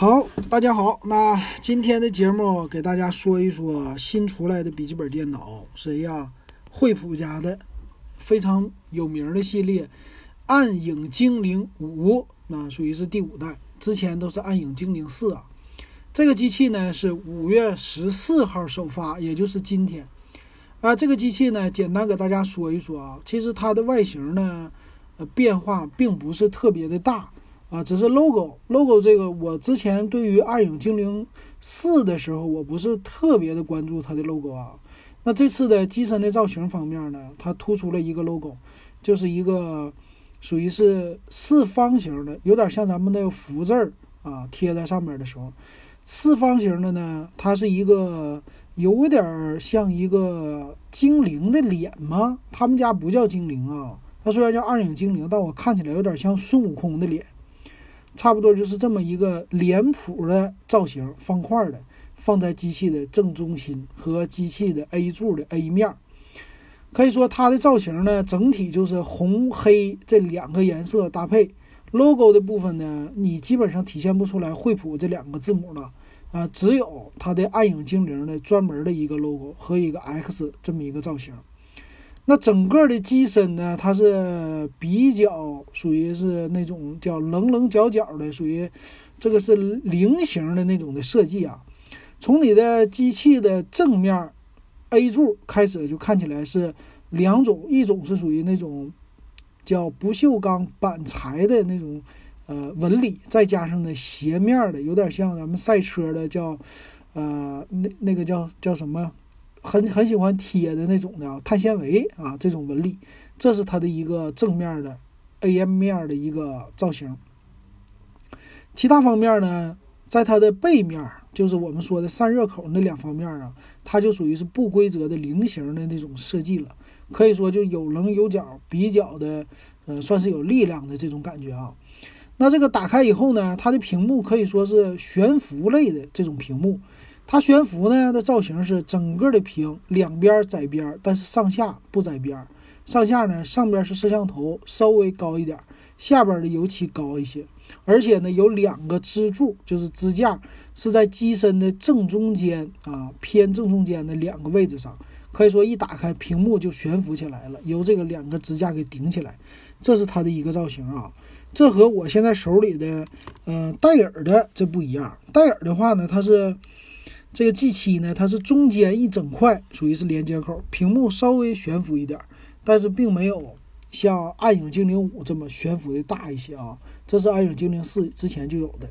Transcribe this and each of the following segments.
好，大家好，那今天的节目给大家说一说新出来的笔记本电脑，谁呀？惠普家的非常有名的系列暗影精灵五，那属于是第五代，之前都是暗影精灵四啊。这个机器呢是五月十四号首发，也就是今天啊。这个机器呢，简单给大家说一说啊，其实它的外形呢，呃，变化并不是特别的大。啊，只是 logo，logo 这个我之前对于暗影精灵四的时候，我不是特别的关注它的 logo 啊。那这次的机身的造型方面呢，它突出了一个 logo，就是一个属于是四方形的，有点像咱们那个福字儿啊，贴在上面的时候，四方形的呢，它是一个有点像一个精灵的脸吗？他们家不叫精灵啊，它虽然叫暗影精灵，但我看起来有点像孙悟空的脸。差不多就是这么一个脸谱的造型，方块的，放在机器的正中心和机器的 A 柱的 A 面，可以说它的造型呢，整体就是红黑这两个颜色搭配。logo 的部分呢，你基本上体现不出来惠普这两个字母了啊，只有它的暗影精灵的专门的一个 logo 和一个 X 这么一个造型。那整个的机身呢，它是比较属于是那种叫棱棱角角的，属于这个是菱形的那种的设计啊。从你的机器的正面 A 柱开始，就看起来是两种，一种是属于那种叫不锈钢板材的那种呃纹理，再加上呢斜面的，有点像咱们赛车的叫呃那那个叫叫什么？很很喜欢贴的那种的碳纤维啊，这种纹理，这是它的一个正面的 AM 面的一个造型。其他方面呢，在它的背面，就是我们说的散热口那两方面啊，它就属于是不规则的菱形的那种设计了，可以说就有棱有角，比较的，呃，算是有力量的这种感觉啊。那这个打开以后呢，它的屏幕可以说是悬浮类的这种屏幕。它悬浮呢的造型是整个的屏，两边窄边，但是上下不窄边。上下呢，上边是摄像头，稍微高一点，下边的尤其高一些。而且呢，有两个支柱，就是支架，是在机身的正中间啊，偏正中间的两个位置上。可以说一打开屏幕就悬浮起来了，由这个两个支架给顶起来。这是它的一个造型啊。这和我现在手里的，呃，戴尔的这不一样。戴尔的话呢，它是。这个 G7 呢，它是中间一整块属于是连接口，屏幕稍微悬浮一点，但是并没有像暗影精灵五这么悬浮的大一些啊。这是暗影精灵四之前就有的。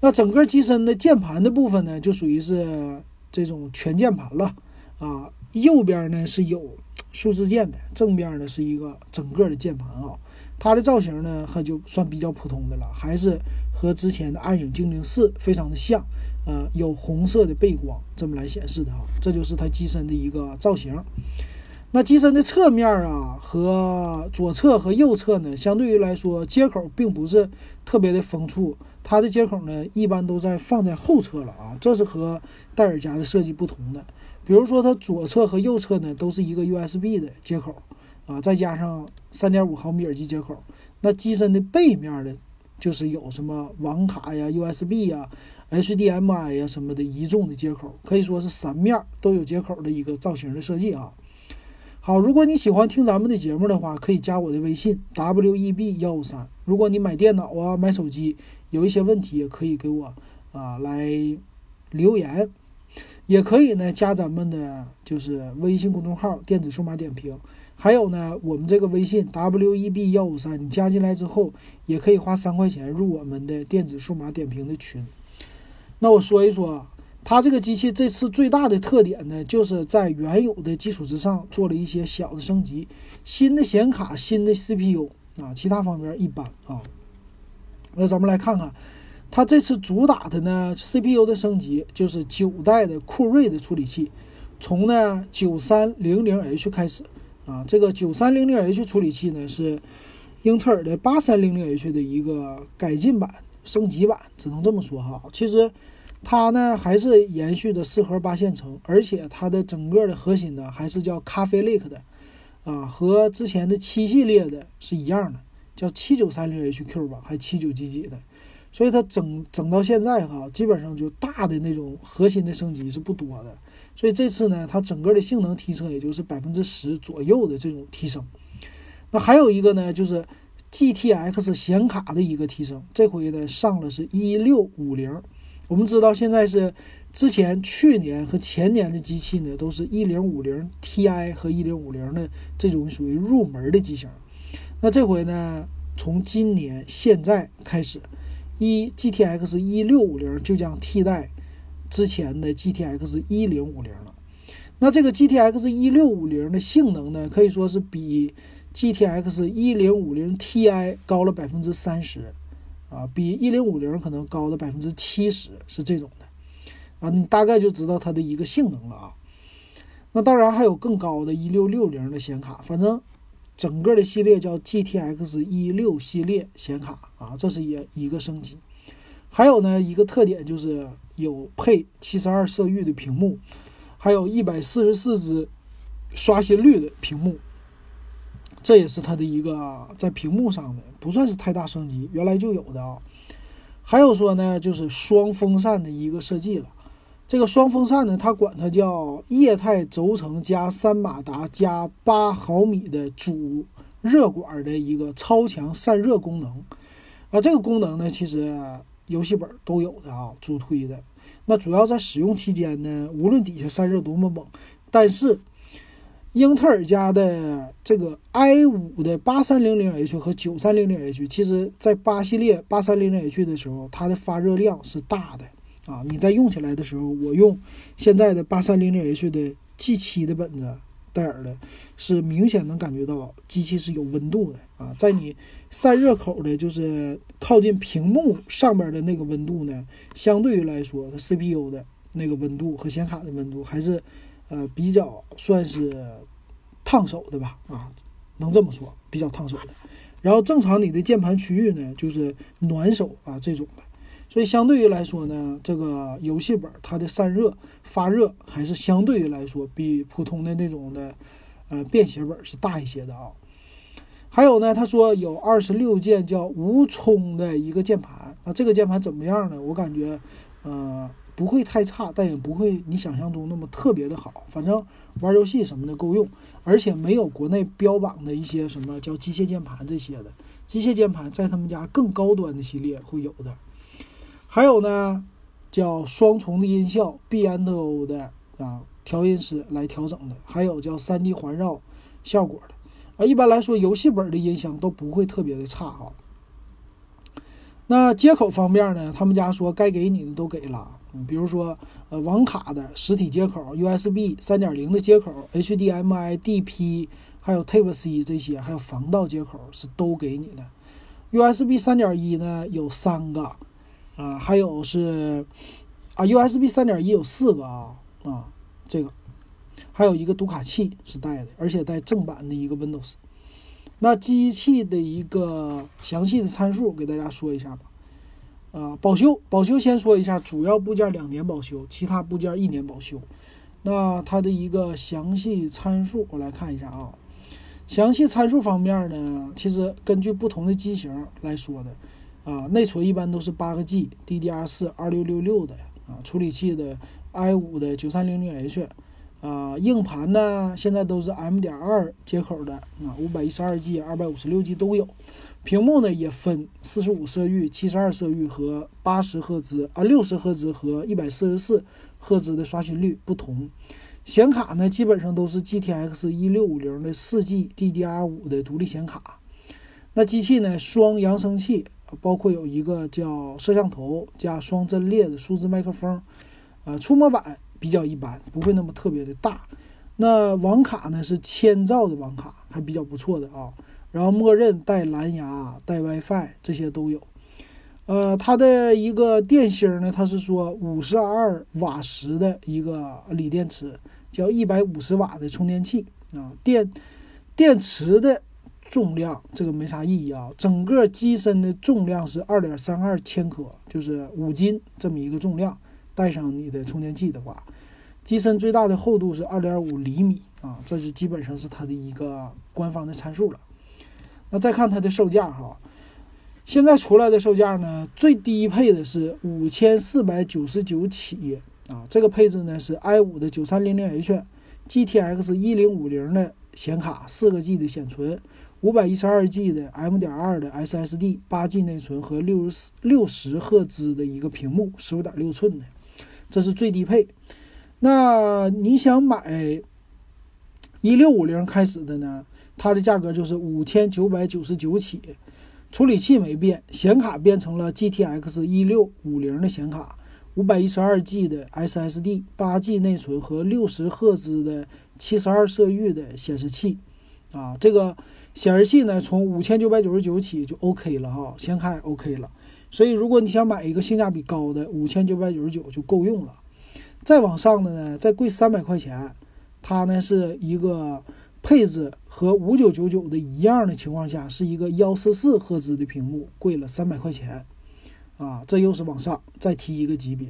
那整个机身的键盘的部分呢，就属于是这种全键盘了啊。右边呢是有数字键的，正面呢是一个整个的键盘啊。它的造型呢，还就算比较普通的了，还是和之前的暗影精灵四非常的像。呃，有红色的背光这么来显示的哈，这就是它机身的一个造型。那机身的侧面啊，和左侧和右侧呢，相对于来说接口并不是特别的丰富。它的接口呢，一般都在放在后侧了啊，这是和戴尔家的设计不同的。比如说它左侧和右侧呢，都是一个 USB 的接口啊，再加上3.5毫米耳机接口。那机身的背面的，就是有什么网卡呀、USB 呀。HDMI 呀什么的移动的接口，可以说是三面都有接口的一个造型的设计啊。好，如果你喜欢听咱们的节目的话，可以加我的微信 WEB 幺五三。如果你买电脑啊、买手机有一些问题，也可以给我啊来留言，也可以呢加咱们的就是微信公众号“电子数码点评”。还有呢，我们这个微信 WEB 幺五三，你加进来之后，也可以花三块钱入我们的电子数码点评的群。那我说一说啊，它这个机器这次最大的特点呢，就是在原有的基础之上做了一些小的升级，新的显卡、新的 CPU 啊，其他方面一般啊。那咱们来看看，它这次主打的呢，CPU 的升级就是九代的酷睿的处理器，从呢九三零零 H 开始啊，这个九三零零 H 处理器呢是英特尔的八三零零 H 的一个改进版。升级版只能这么说哈，其实它呢还是延续的四核八线程，而且它的整个的核心呢还是叫咖啡 Lake 的，啊，和之前的七系列的是一样的，叫七九三零 HQ 吧，还七九几几的，所以它整整到现在哈，基本上就大的那种核心的升级是不多的。所以这次呢，它整个的性能提升也就是百分之十左右的这种提升。那还有一个呢，就是 GTX 显卡的一个提升，这回呢上了是一六五零。我们知道现在是之前去年和前年的机器呢，都是一零五零 Ti 和一零五零的这种属于入门的机型。那这回呢，从今年现在开始，一 GTX 一六五零就将替代之前的 GTX 一零五零了。那这个 GTX 一六五零的性能呢，可以说是比 GTX 一零五零 Ti 高了百分之三十，啊，比一零五零可能高了百分之七十，是这种的，啊，你大概就知道它的一个性能了啊。那当然还有更高的一六六零的显卡，反正整个的系列叫 GTX 一六系列显卡啊，这是一一个升级。还有呢，一个特点就是有配七十二色域的屏幕，还有一百四十四支刷新率的屏幕。这也是它的一个在屏幕上的，不算是太大升级，原来就有的啊。还有说呢，就是双风扇的一个设计了。这个双风扇呢，它管它叫液态轴承加三马达加八毫米的主热管的一个超强散热功能啊。这个功能呢，其实游戏本都有的啊，主推的。那主要在使用期间呢，无论底下散热多么猛，但是。英特尔家的这个 i 五的八三零零 H 和九三零零 H，其实在八系列八三零零 H 的时候，它的发热量是大的啊。你在用起来的时候，我用现在的八三零零 H 的 G 七的本子戴尔的，是明显能感觉到机器是有温度的啊。在你散热口的，就是靠近屏幕上边的那个温度呢，相对于来说，它 CPU 的那个温度和显卡的温度还是。呃，比较算是烫手的吧，啊，能这么说，比较烫手的。然后正常你的键盘区域呢，就是暖手啊这种的。所以相对于来说呢，这个游戏本它的散热发热还是相对于来说比普通的那种的呃便携本是大一些的啊。还有呢，他说有二十六键叫无冲的一个键盘啊，这个键盘怎么样呢？我感觉，呃。不会太差，但也不会你想象中那么特别的好。反正玩游戏什么的够用，而且没有国内标榜的一些什么叫机械键盘这些的。机械键盘在他们家更高端的系列会有的。还有呢，叫双重的音效，B&O 的啊调音师来调整的。还有叫 3D 环绕效果的啊。一般来说，游戏本的音响都不会特别的差哈。那接口方面呢，他们家说该给你的都给了。比如说，呃，网卡的实体接口、USB 三点零的接口、HDMI、DP，还有 Type C 这些，还有防盗接口是都给你的。USB 三点一呢有三个，啊，还有是啊，USB 三点一有四个啊啊，这个还有一个读卡器是带的，而且带正版的一个 Windows。那机器的一个详细的参数给大家说一下吧。啊，保修保修先说一下，主要部件两年保修，其他部件一年保修。那它的一个详细参数，我来看一下啊。详细参数方面呢，其实根据不同的机型来说的。啊，内存一般都是八个 G，DDR4 二六六六的啊。处理器的 i5 的九三零零 H。啊，硬盘呢，现在都是 M 点二接口的啊，五百一十二 G、二百五十六 G 都有。屏幕呢也分四十五色域、七十二色域和八十赫兹啊，六十赫兹和一百四十四赫兹的刷新率不同。显卡呢基本上都是 GTX 一六五零的四 G DDR 五的独立显卡。那机器呢双扬声器，包括有一个叫摄像头加双阵列的数字麦克风。呃，触摸板比较一般，不会那么特别的大。那网卡呢是千兆的网卡，还比较不错的啊。然后默认带蓝牙、带 WiFi 这些都有。呃，它的一个电芯呢，它是说五十二瓦时的一个锂电池，叫一百五十瓦的充电器啊。电电池的重量这个没啥意义啊。整个机身的重量是二点三二千克，就是五斤这么一个重量。带上你的充电器的话，机身最大的厚度是二点五厘米啊，这是基本上是它的一个官方的参数了。那再看它的售价哈，现在出来的售价呢，最低配的是五千四百九十九起啊，这个配置呢是 i 五的九三零零 H GTX 一零五零的显卡，四个 G 的显存，五百一十二 G 的 M 点二的 SSD，八 G 内存和六十六十赫兹的一个屏幕，十五点六寸的，这是最低配。那你想买一六五零开始的呢？它的价格就是五千九百九十九起。处理器没变，显卡变成了 GTX 一六五零的显卡，五百一十二 G 的 SSD，八 G 内存和六十赫兹的七十二色域的显示器，啊，这个显示器呢，从五千九百九十九起就 OK 了哈，显卡也 OK 了。所以如果你想买一个性价比高的，五千九百九十九就够用了。再往上的呢，再贵三百块钱，它呢是一个。配置和五九九九的一样的情况下，是一个幺四四赫兹的屏幕，贵了三百块钱，啊，这又是往上再提一个级别。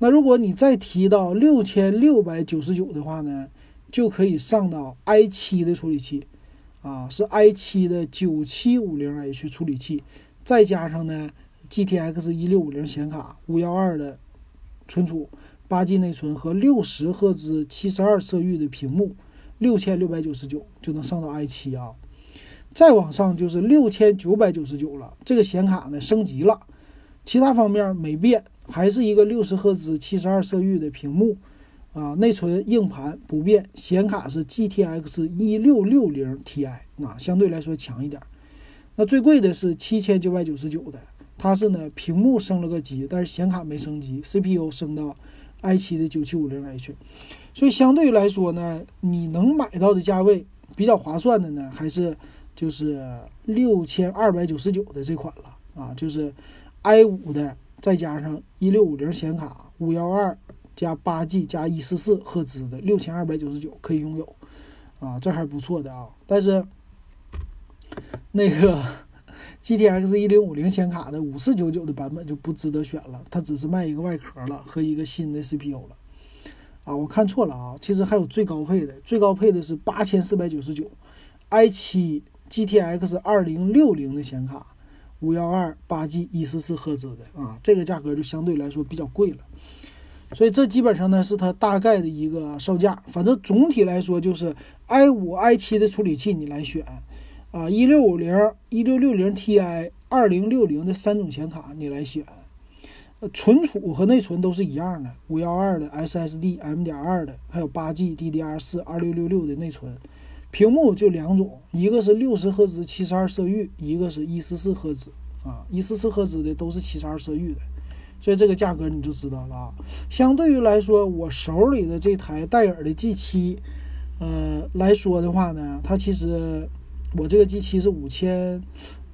那如果你再提到六千六百九十九的话呢，就可以上到 i 七的处理器，啊，是 i 七的九七五零 H 处理器，再加上呢 GTX 一六五零显卡，五幺二的存储，八 G 内存和六十赫兹七十二色域的屏幕。六千六百九十九就能上到 i 七啊，再往上就是六千九百九十九了。这个显卡呢升级了，其他方面没变，还是一个六十赫兹七十二色域的屏幕啊，内存硬盘不变，显卡是 GTX 一六六零 Ti 啊，相对来说强一点。那最贵的是七千九百九十九的，它是呢屏幕升了个级，但是显卡没升级，CPU 升到 i 七的九七五零 H。所以相对来说呢，你能买到的价位比较划算的呢，还是就是六千二百九十九的这款了啊，就是 i 五的，再加上一六五零显卡，五幺二加八 G 加一四四赫兹的六千二百九十九可以拥有啊，这还是不错的啊。但是那个 GTX 一零五零显卡的五四九九的版本就不值得选了，它只是卖一个外壳了和一个新的 CPU 了。啊，我看错了啊！其实还有最高配的，最高配的是八千四百九十九，i 七 GTX 二零六零的显卡，五幺二八 G 一四四赫兹的啊，这个价格就相对来说比较贵了。所以这基本上呢是它大概的一个售价。反正总体来说就是 i 五 i 七的处理器你来选啊，一六五零、一六六零 Ti、二零六零的三种显卡你来选。呃存储和内存都是一样的，五幺二的 SSD M 点二的，还有八 G DDR 四二六六六的内存。屏幕就两种，一个是六十赫兹七十二色域，一个是一四四赫兹啊，一四四赫兹的都是七十二色域的，所以这个价格你就知道了啊。相对于来说，我手里的这台戴尔的 G 七，呃来说的话呢，它其实我这个机器是五千，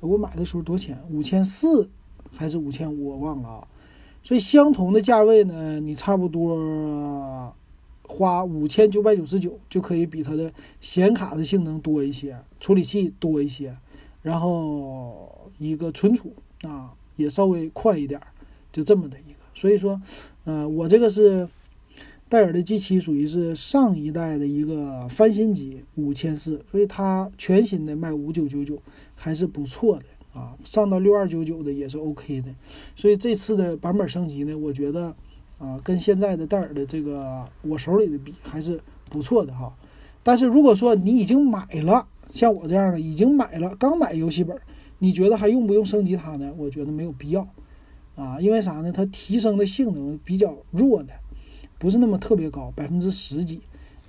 我买的时候多少钱？五千四还是五千五？我忘了啊。所以相同的价位呢，你差不多花五千九百九十九就可以比它的显卡的性能多一些，处理器多一些，然后一个存储啊也稍微快一点，就这么的一个。所以说，呃，我这个是戴尔的 G 七，属于是上一代的一个翻新机，五千四，所以它全新的卖五九九九还是不错的。啊，上到六二九九的也是 OK 的，所以这次的版本升级呢，我觉得啊，跟现在的戴尔的这个我手里的比还是不错的哈。但是如果说你已经买了，像我这样的已经买了，刚买游戏本，你觉得还用不用升级它呢？我觉得没有必要啊，因为啥呢？它提升的性能比较弱的，不是那么特别高，百分之十几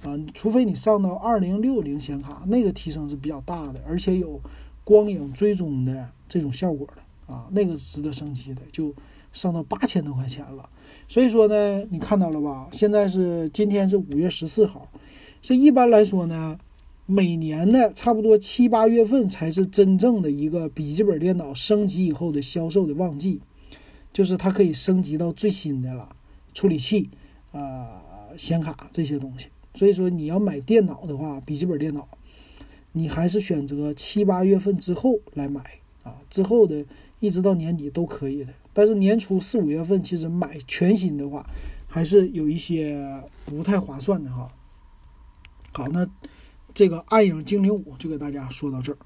啊，除非你上到二零六零显卡，那个提升是比较大的，而且有。光影追踪的这种效果的啊，那个值得升级的，就上到八千多块钱了。所以说呢，你看到了吧？现在是今天是五月十四号，这一般来说呢，每年的差不多七八月份才是真正的一个笔记本电脑升级以后的销售的旺季，就是它可以升级到最新的了，处理器、啊显卡这些东西。所以说你要买电脑的话，笔记本电脑。你还是选择七八月份之后来买啊，之后的一直到年底都可以的。但是年初四五月份其实买全新的话，还是有一些不太划算的哈。好，那这个暗影精灵五就给大家说到这儿。